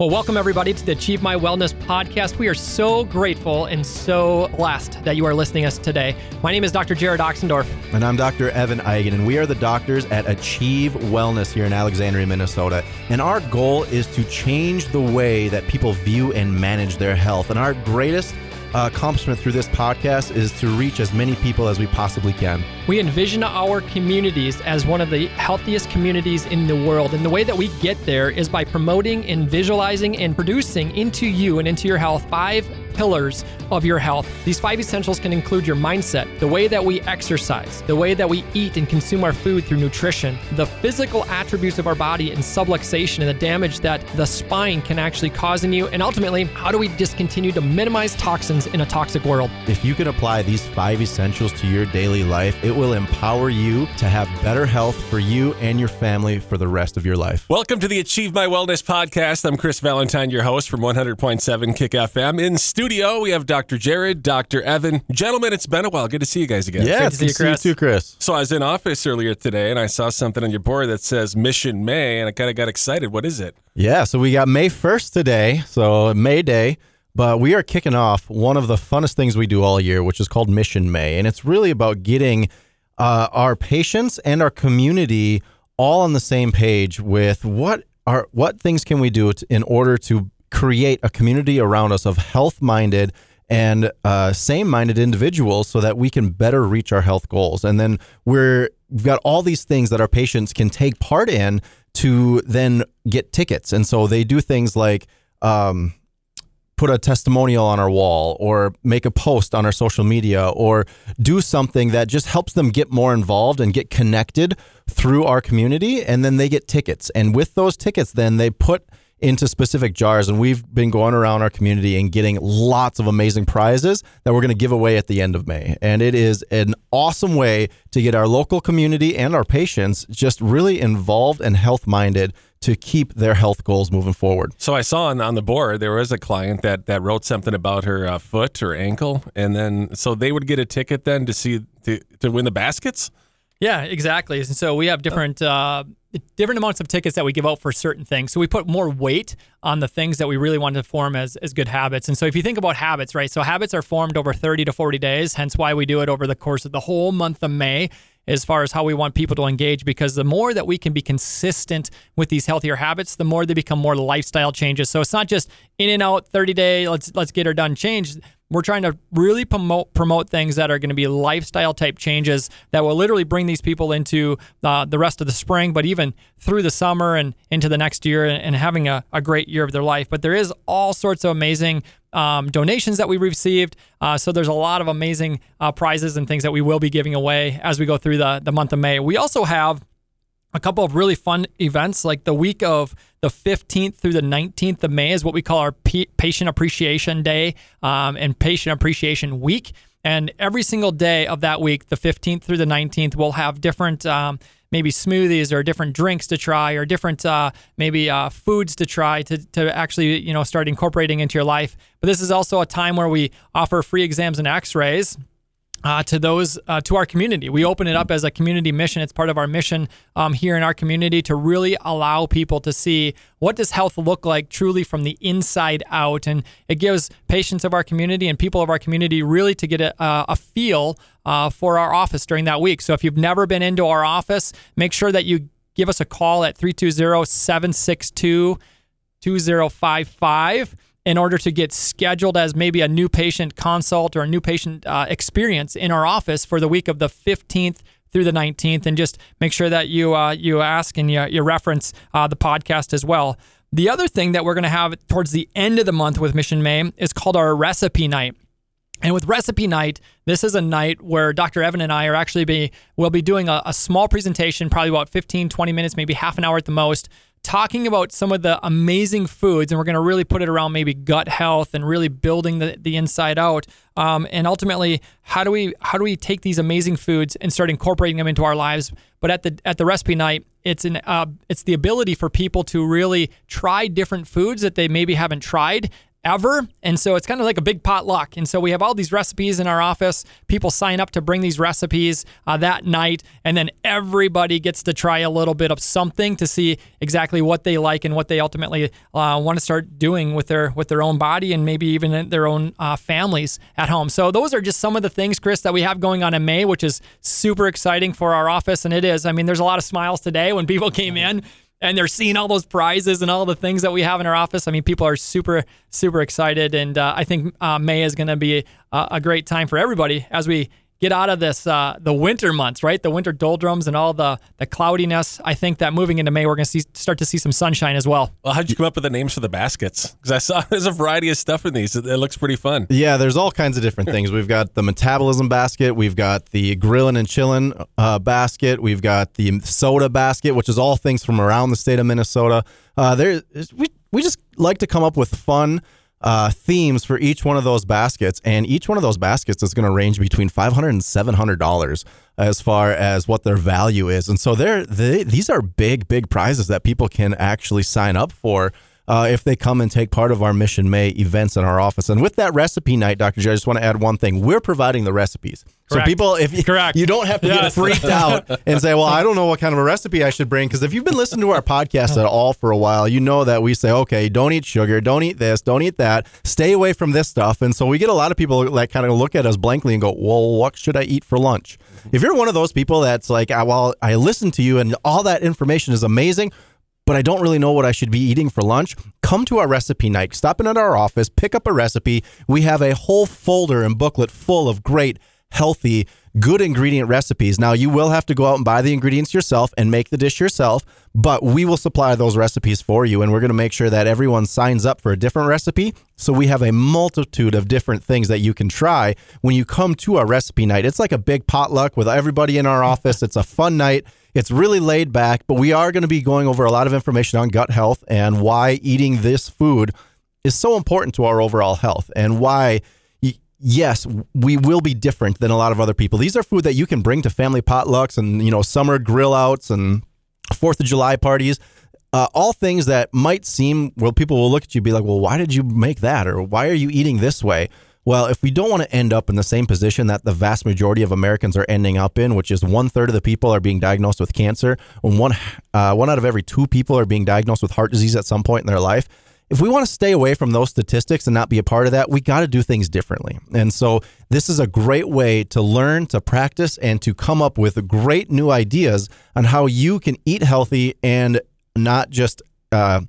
Well, welcome everybody to the Achieve My Wellness podcast. We are so grateful and so blessed that you are listening to us today. My name is Dr. Jerod Oxendorf. And I'm Dr. Evan Eigen, and we are the doctors at Achieve Wellness here in Alexandria, Minnesota. And our goal is to change the way that people view and manage their health. And our greatest Uh, accomplishment through this podcast is to reach as many people as we possibly can. We envision our communities as one of the healthiest communities in the world. And the way that we get there is by promoting and visualizing and producing into you and into your health five pillars of your health. These five essentials can include your mindset, the way that we exercise, the way that we eat and consume our food through nutrition, the physical attributes of our body and subluxation and the damage that the spine can actually cause in you, and ultimately, how do we discontinue to minimize toxins in a toxic world? If you can apply these five essentials to your daily life, it will empower you to have better health for you and your family for the rest of your life. Welcome to the Achieve My Wellness podcast. I'm Chris Valentine, your host from 100.7 Kick FM. In studio, we have Dr. Jerod, Dr. Evan. Gentlemen, it's been a while. Good to see you guys again. Yeah, Great to see you, to see you too, Chris. So I was in office earlier today and I saw something on your board that says Mission May, and I kind of got excited. What is it? Yeah, so we got May 1st today, so May Day, but we are kicking off one of the funnest things we do all year, which is called Mission May. And it's really about getting uh, our patients and our community all on the same page with what are what things can we do in order to create a community around us of health-minded and uh, same-minded individuals so that we can better reach our health goals. And then we're we've got all these things that our patients can take part in to then get tickets. And so they do things like um, put a testimonial on our wall or make a post on our social media or do something that just helps them get more involved and get connected through our community. And then they get tickets. And with those tickets, then they put into specific jars. And we've been going around our community and getting lots of amazing prizes that we're going to give away at the end of May. And it is an awesome way to get our local community and our patients just really involved and health minded to keep their health goals moving forward. So I saw on, on the board there was a client that, that wrote something about her uh, foot or ankle, and then so they would get a ticket then to see to, to win the baskets. Yeah, exactly. And so we have different uh, different amounts of tickets that we give out for certain things. So we put more weight on the things that we really want to form as as good habits. And so if you think about habits, right? So habits are formed over 30 to 40 days, hence why we do it over the course of the whole month of May as far as how we want people to engage because the more that we can be consistent with these healthier habits the more they become more lifestyle changes so it's not just in and out 30 day let's let's get her done change we're trying to really promote promote things that are going to be lifestyle type changes that will literally bring these people into uh, the rest of the spring, but even through the summer and into the next year and, and having a, a great year of their life. But there is all sorts of amazing um, donations that we received. Uh, so there's a lot of amazing uh, prizes and things that we will be giving away as we go through the, the month of May. We also have a couple of really fun events like the week of the 15th through the 19th of May is what we call our P- Patient Appreciation Day um, and Patient Appreciation Week. And every single day of that week, the 15th through the 19th, we'll have different. Um, maybe smoothies or different drinks to try or different uh, maybe uh, foods to try to, to actually you know start incorporating into your life but this is also a time where we offer free exams and x-rays uh, to those uh, to our community. We open it up as a community mission. It's part of our mission um, here in our community to really allow people to see what does health look like truly from the inside out, and it gives patients of our community and people of our community really to get a, a feel uh, for our office during that week. So if you've never been into our office, make sure that you give us a call at 320 762 2055 in order to get scheduled as maybe a new patient consult or a new patient uh, experience in our office for the week of the 15th through the 19th and just make sure that you uh, you ask and you, you reference uh, the podcast as well the other thing that we're going to have towards the end of the month with mission may is called our recipe night and with recipe night, this is a night where Dr. Evan and I are actually be will be doing a, a, small presentation, probably about 15, 20 minutes, maybe half an hour at the most, talking about some of the amazing foods. And we're going to really put it around maybe gut health and really building the, the inside out. Um, and ultimately, how do we how do we take these amazing foods and start incorporating them into our lives? But at the at the recipe night, it's an uh, it's the ability for people to really try different foods that they maybe haven't tried ever. And so it's kind of like a big potluck. And so we have all these recipes in our office. People sign up to bring these recipes uh, that night. And then everybody gets to try a little bit of something to see exactly what they like and what they ultimately uh, want to start doing with their with their own body and maybe even their own uh, families at home. So those are just some of the things, Chris, that we have going on in May, which is super exciting for our office. And it is. I mean, there's a lot of smiles today when people came in and they're seeing all those prizes and all the things that we have in our office. I mean, people are super, super excited, and uh, I think uh, May is going to be a, a, great time for everybody as we get out of this uh, the winter months, right? The winter doldrums and all the the cloudiness. I think that moving into May, we're going to see start to see some sunshine as well. Well, how'd you come up with the names for the baskets? Because I saw there's a variety of stuff in these. It, it, looks pretty fun. Yeah, there's all kinds of different things. We've got the metabolism basket. We've got the grilling and chilling uh, basket. We've got the soda basket, which is all things from around the state of Minnesota. Uh, there, we we just like to come up with fun uh, themes for each one of those baskets, and each one of those baskets is going to range between five hundred and seven hundred dollars as far as what their value is. And so they're they, these are big, big prizes that people can actually sign up for uh, if they come and take part of our Mission May events in our office. And with that recipe night, Dr. J, I just want to add one thing. We're providing the recipes. Correct. So people, if you, Correct. you don't have to yes. get freaked out and say, well, I don't know what kind of a recipe I should bring. Because if you've been listening to our podcast at all for a while, you know that we say, okay, don't eat sugar, don't eat this, don't eat that, stay away from this stuff. And so we get a lot of people that kind of look at us blankly and go, well, what should I eat for lunch? If you're one of those people that's like, well, I listen to you and all that information is amazing, but I don't really know what I should be eating for lunch, come to our recipe night. Stop in at our office, pick up a recipe. We have a whole folder and booklet full of great, healthy, good ingredient recipes. Now, you will have to go out and buy the ingredients yourself and make the dish yourself, but we will supply those recipes for you. And we're going to make sure that everyone signs up for a different recipe. So we have a multitude of different things that you can try when you come to our recipe night. It's like a big potluck with everybody in our office. It's a fun night. It's really laid back, but we are going to be going over a lot of information on gut health and why eating this food is so important to our overall health and why yes, we will be different than a lot of other people. These are food that you can bring to family potlucks and, you know, summer grill outs and 4th of July parties. Uh, all things that might seem, well, people will look at you be like, well, why did you make that? Or why are you eating this way? Well, if we don't want to end up in the same position that the vast majority of Americans are ending up in, which is one third of the people are being diagnosed with cancer, and one uh, one out of every two people are being diagnosed with heart disease at some point in their life. If we want to stay away from those statistics and not be a part of that, we got to do things differently. And so, this is a great way to learn, to practice, and to come up with great new ideas on how you can eat healthy and not just uh,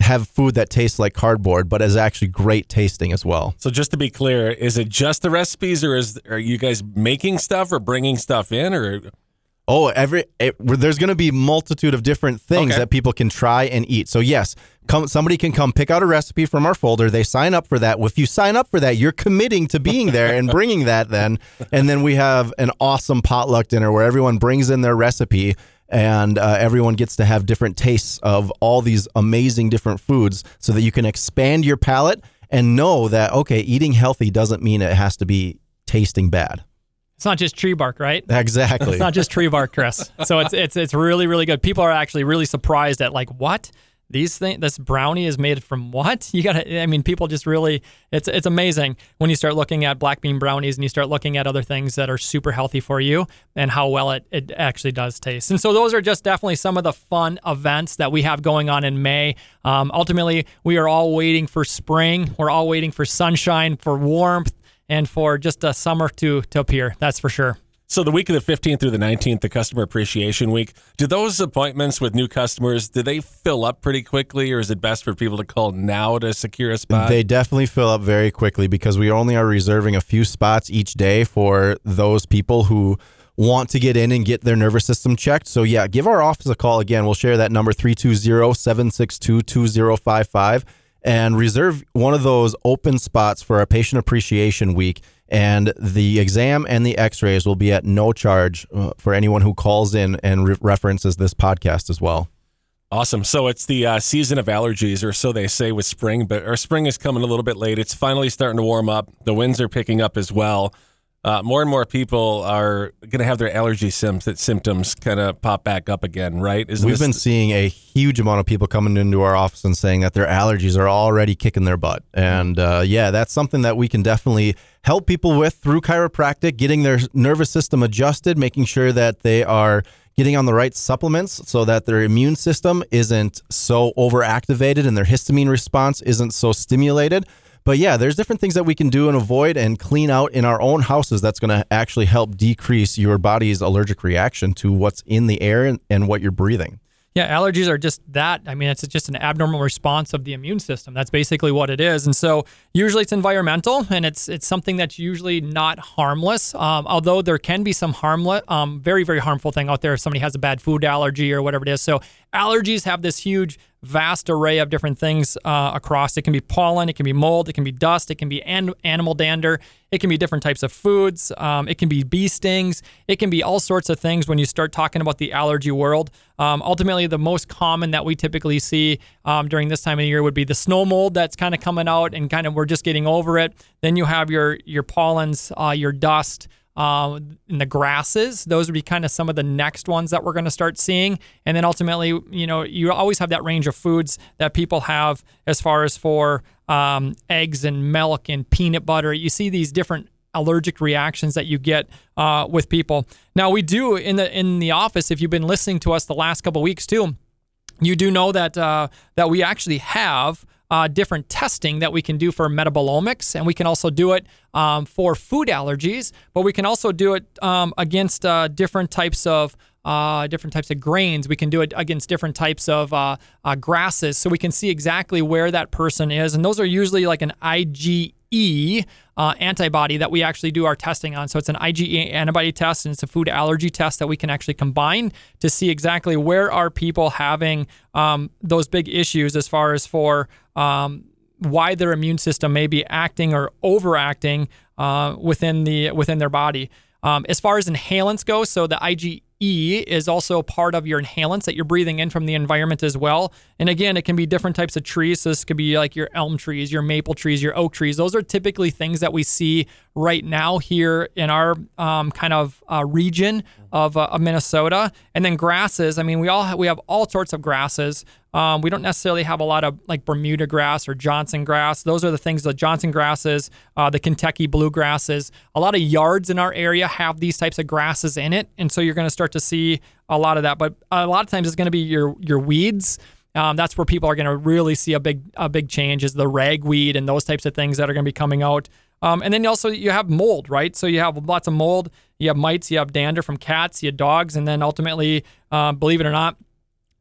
have food that tastes like cardboard, but is actually great tasting as well. So just to be clear, is it just the recipes, or is are you guys making stuff or bringing stuff in, or? Oh, every it, there's going to be multitude of different things okay. that people can try and eat. So yes, come somebody can come pick out a recipe from our folder. They sign up for that. If you sign up for that, you're committing to being there and bringing that then. And then we have an awesome potluck dinner where everyone brings in their recipe and uh, everyone gets to have different tastes of all these amazing different foods so that you can expand your palate and know that okay eating healthy doesn't mean it has to be tasting bad it's not just tree bark, right? Exactly. it's not just tree bark, Chris. So it's it's it's really really good. People are actually really surprised at like what these things this brownie is made from what you gotta i mean people just really it's it's amazing when you start looking at black bean brownies and you start looking at other things that are super healthy for you and how well it, it actually does taste and so those are just definitely some of the fun events that we have going on in may um, ultimately we are all waiting for spring we're all waiting for sunshine for warmth and for just a summer to to appear that's for sure so the week of the 15th through the 19th, the customer appreciation week, do those appointments with new customers, do they fill up pretty quickly or is it best for people to call now to secure a spot? They definitely fill up very quickly because we only are reserving a few spots each day for those people who want to get in and get their nervous system checked. So yeah, give our office a call again. We'll share that number 320-762-2055 and reserve one of those open spots for our patient appreciation week. And the exam and the x-rays will be at no charge uh, for anyone who calls in and re- references this podcast as well. Awesome. So it's the uh, season of allergies or so they say with spring but our spring is coming a little bit late. It's finally starting to warm up. The winds are picking up as well uh, more and more people are going to have their allergy sim- symptoms kind of pop back up again, right? Isn't We've been seeing a huge amount of people coming into our office and saying that their allergies are already kicking their butt. And uh, yeah, that's something that we can definitely help people with through chiropractic, getting their nervous system adjusted, making sure that they are getting on the right supplements so that their immune system isn't so overactivated and their histamine response isn't so stimulated. But yeah, there's different things that we can do and avoid and clean out in our own houses that's going to actually help decrease your body's allergic reaction to what's in the air and, and what you're breathing. Yeah, allergies are just that. I mean, it's just an abnormal response of the immune system. That's basically what it is. And so usually it's environmental, and it's it's something that's usually not harmless. Um, although there can be some harmless, um, very very harmful thing out there if somebody has a bad food allergy or whatever it is. So allergies have this huge vast array of different things uh, across. It can be pollen, it can be mold, it can be dust, it can be an- animal dander, it can be different types of foods, um, it can be bee stings, it can be all sorts of things when you start talking about the allergy world. Um, ultimately, the most common that we typically see um, during this time of year would be the snow mold that's kind of coming out and kind of we're just getting over it. Then you have your your pollens, uh, your dust uh, in the grasses. Those would be kind of some of the next ones that we're going to start seeing. And then ultimately, you know, you always have that range of foods that people have as far as for um, eggs and milk and peanut butter. You see these different allergic reactions that you get uh, with people. Now we do in the in the office. If you've been listening to us the last couple weeks too, you do know that uh, that we actually have uh, different testing that we can do for metabolomics, and we can also do it um, for food allergies, but we can also do it um, against uh, different types of uh, different types of grains. We can do it against different types of uh, uh, grasses, so we can see exactly where that person is. And those are usually like an IgE uh, antibody that we actually do our testing on. So it's an IgE antibody test and it's a food allergy test that we can actually combine to see exactly where are people having um, those big issues as far as for um, why their immune system may be acting or overacting uh, within the within their body. Um, as far as inhalants go, so the IgE is also part of your inhalants that you're breathing in from the environment as well. And again, it can be different types of trees. So this could be like your elm trees, your maple trees, your oak trees. Those are typically things that we see right now here in our um, kind of uh, region of, uh, of, Minnesota. And then grasses. I mean, we all have, we have all sorts of grasses. Um, we don't necessarily have a lot of like Bermuda grass or Johnson grass. Those are the things, the Johnson grasses, uh, the Kentucky bluegrasses. A lot of yards in our area have these types of grasses in it. And so you're going to start to see a lot of that. But a lot of times it's going to be your, your weeds. Um, that's where people are going to really see a big a big change is the ragweed and those types of things that are going to be coming out. Um, and then also you have mold, right? So you have lots of mold. You have mites. You have dander from cats. You have dogs, and then ultimately, uh, believe it or not,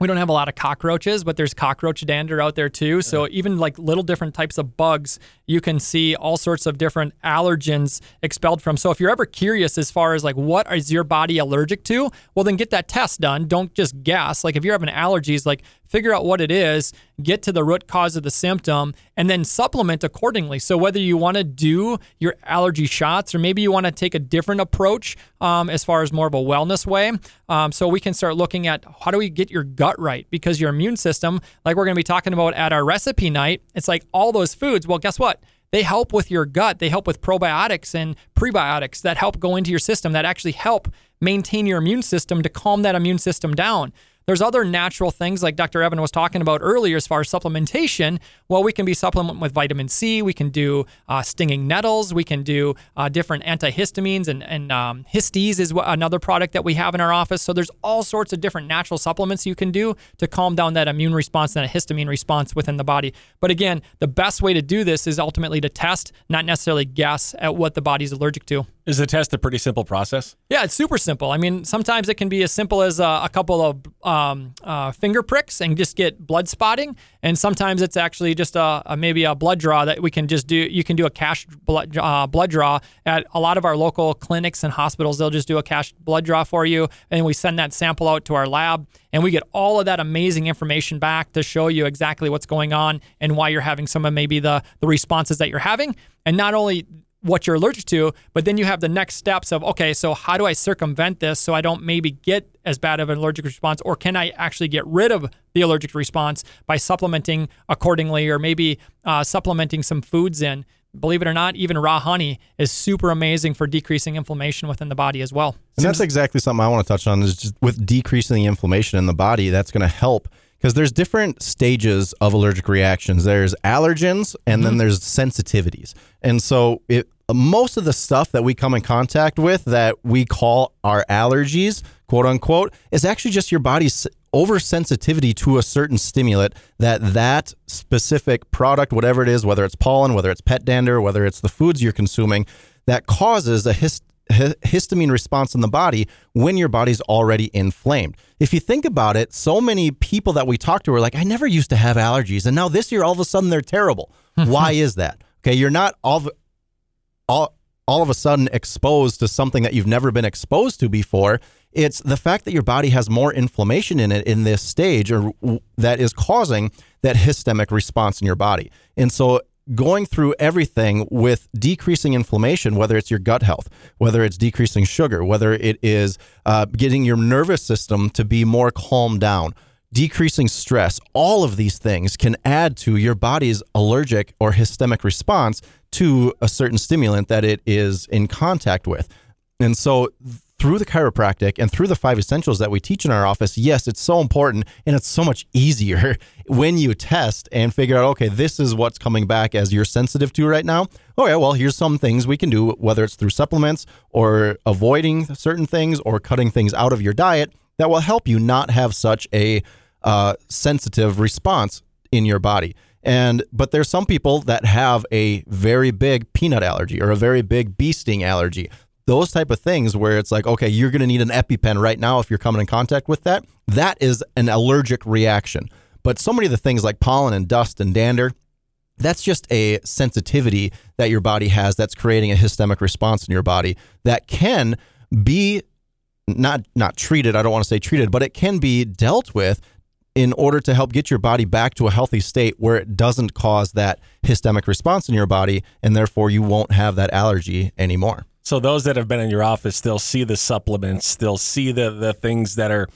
we don't have a lot of cockroaches, but there's cockroach dander out there too. So even like little different types of bugs, you can see all sorts of different allergens expelled from. So if you're ever curious as far as like what is your body allergic to, well then get that test done. Don't just guess. Like if you're having allergies, like figure out what it is, get to the root cause of the symptom, and then supplement accordingly. So, whether you want to do your allergy shots or maybe you want to take a different approach um, as far as more of a wellness way, um, so we can start looking at how do we get your gut right? Because your immune system, like we're going to be talking about at our recipe night, it's like all those foods. Well, guess what? they help with your gut. They help with probiotics and prebiotics that help go into your system that actually help maintain your immune system to calm that immune system down. There's other natural things like Dr. Evan was talking about earlier as far as supplementation. Well, we can be supplement with vitamin C. We can do uh, stinging nettles. We can do uh, different antihistamines and, and um, is another product that we have in our office. So there's all sorts of different natural supplements you can do to calm down that immune response and a histamine response within the body. But again, the best way to do this is ultimately to test, not necessarily guess at what the body's allergic to. Is the test a pretty simple process? Yeah, it's super simple. I mean, sometimes it can be as simple as a, a couple of um, uh, finger pricks and just get blood spotting, and sometimes it's actually just a, a, maybe a blood draw that we can just do. You can do a cash blood, uh, blood draw at a lot of our local clinics and hospitals. They'll just do a cash blood draw for you, and we send that sample out to our lab, and we get all of that amazing information back to show you exactly what's going on and why you're having some of maybe the the responses that you're having. And not only what you're allergic to, but then you have the next steps of okay, so how do I circumvent this so I don't maybe get as bad of an allergic response, or can I actually get rid of the allergic response by supplementing accordingly, or maybe uh, supplementing some foods in? believe it or not, even raw honey is super amazing for decreasing inflammation within the body as well. And that's exactly something I want to touch on is just with decreasing the inflammation in the body, that's going to help because there's different stages of allergic reactions. There's allergens and then there's sensitivities. And so it most of the stuff that we come in contact with that we call our allergies, quote unquote, is actually just your body's oversensitivity to a certain stimulant that that specific product, whatever it is, whether it's pollen, whether it's pet dander, whether it's the foods you're consuming, that causes a hist- histamine response in the body when your body's already inflamed. If you think about it, so many people that we talk to are like, I never used to have allergies, and now this year all of a sudden they're terrible. Why is that? Okay, you're not all all all of a sudden exposed to something that you've never been exposed to before. It's the fact that your body has more inflammation in it in this stage or that is causing that histemic response in your body. And so going through everything with decreasing inflammation, whether it's your gut health, whether it's decreasing sugar, whether it is uh, getting your nervous system to be more calmed down, decreasing stress, all of these things can add to your body's allergic or histemic response to a certain stimulant that it is in contact with. And so through the chiropractic and through the five essentials that we teach in our office, yes, it's so important and it's so much easier when you test and figure out, okay, this is what's coming back as you're sensitive to right now. Oh, okay, well, here's some things we can do, whether it's through supplements or avoiding certain things or cutting things out of your diet that will help you not have such a uh, sensitive response in your body. And but there's some people that have a very big peanut allergy or a very big bee sting allergy. Those type of things where it's like, okay, you're going to need an EpiPen right now if you're coming in contact with that. That is an allergic reaction. But so many of the things like pollen and dust and dander, that's just a sensitivity that your body has that's creating a histemic response in your body that can be not not treated, I don't want to say treated, but it can be dealt with in order to help get your body back to a healthy state where it doesn't cause that histemic response in your body and therefore you won't have that allergy anymore. So those that have been in your office still see the supplements, still see the the things that are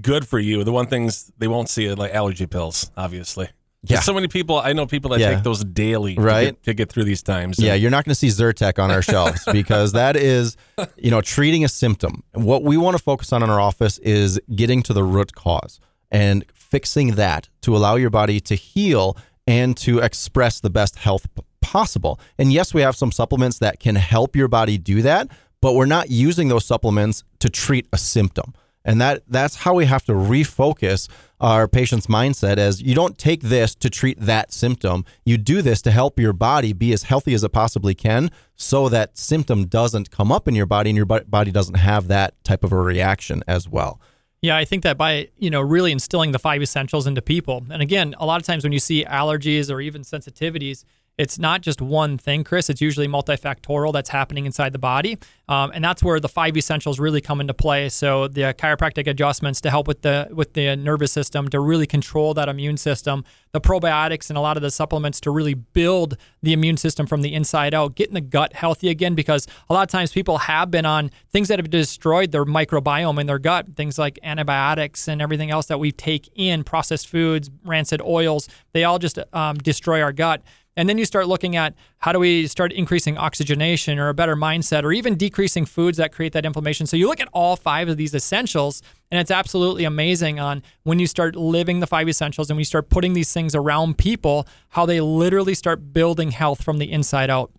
good for you. The one things they won't see are like allergy pills, obviously. Yeah. So many people, I know people that Yeah. take those daily to Right. get- to get through these times. Yeah, you're not going to see Zyrtec on our shelves because that is, you know, treating a symptom. What we want to focus on in our office is getting to the root cause and fixing that to allow your body to heal and to express the best health possible. And yes, we have some supplements that can help your body do that, but we're not using those supplements to treat a symptom. And that that's how we have to refocus our patient's mindset as you don't take this to treat that symptom. You do this to help your body be as healthy as it possibly can so that symptom doesn't come up in your body and your body doesn't have that type of a reaction as well. Yeah, I think that by you know really instilling the five essentials into people, and again, a lot of times when you see allergies or even sensitivities, it's not just one thing, Chris. It's usually multifactorial that's happening inside the body, um, and that's where the five essentials really come into play. So the chiropractic adjustments to help with the with the nervous system to really control that immune system, the probiotics and a lot of the supplements to really build the immune system from the inside out, getting the gut healthy again. Because a lot of times people have been on things that have destroyed their microbiome in their gut, things like antibiotics and everything else that we take in, processed foods, rancid oils. They all just um, destroy our gut. And then you start looking at how do we start increasing oxygenation or a better mindset or even decreasing foods that create that inflammation. So you look at all five of these essentials, and it's absolutely amazing on when you start living the five essentials and we start putting these things around people, how they literally start building health from the inside out.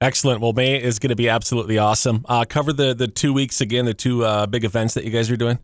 Excellent. Well, May is going to be absolutely awesome. Uh, cover the the two weeks again, the two uh, big events that you guys are doing.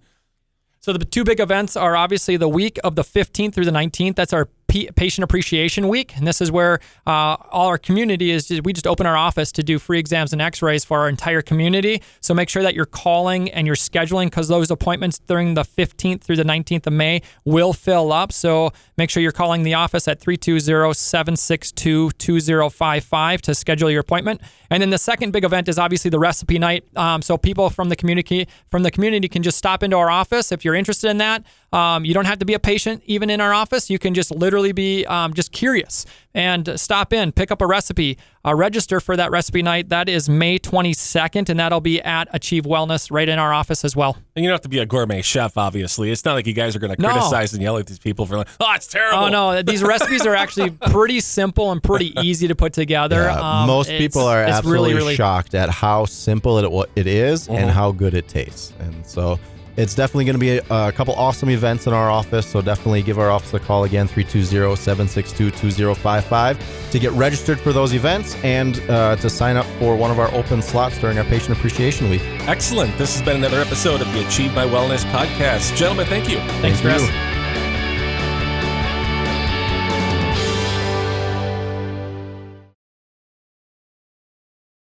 So the two big events are obviously the week of the 15th through the 19th. That's our P- Patient Appreciation Week, and this is where uh, all our community is. We just open our office to do free exams and X-rays for our entire community. So make sure that you're calling and you're scheduling because those appointments during the 15th through the 19th of May will fill up. So make sure you're calling the office at 320-762-2055 to schedule your appointment. And then the second big event is obviously the recipe night. Um, so people from the community from the community can just stop into our office if you're interested in that. Um, you don't have to be a patient even in our office. You can just literally be um, just curious and stop in, pick up a recipe, uh, register for that recipe night. That is May 22nd, and that'll be at Achieve Wellness right in our office as well. And you don't have to be a gourmet chef, obviously. It's not like you guys are going to No. criticize and yell at these people for like, oh, it's terrible. Oh no, these recipes are actually pretty simple and pretty easy to put together. Yeah, Um, most people are absolutely really, really shocked at how simple it, wa- it is and how good it tastes. And so it's definitely going to be a, a couple awesome events in our office. So definitely give our office a call again, 320-762-2055 to get registered for those events and uh, to sign up for one of our open slots during our Patient Appreciation Week. Excellent. This has been another episode of the Achieve My Wellness podcast. Gentlemen, thank you. Thanks, Thank Chris. you.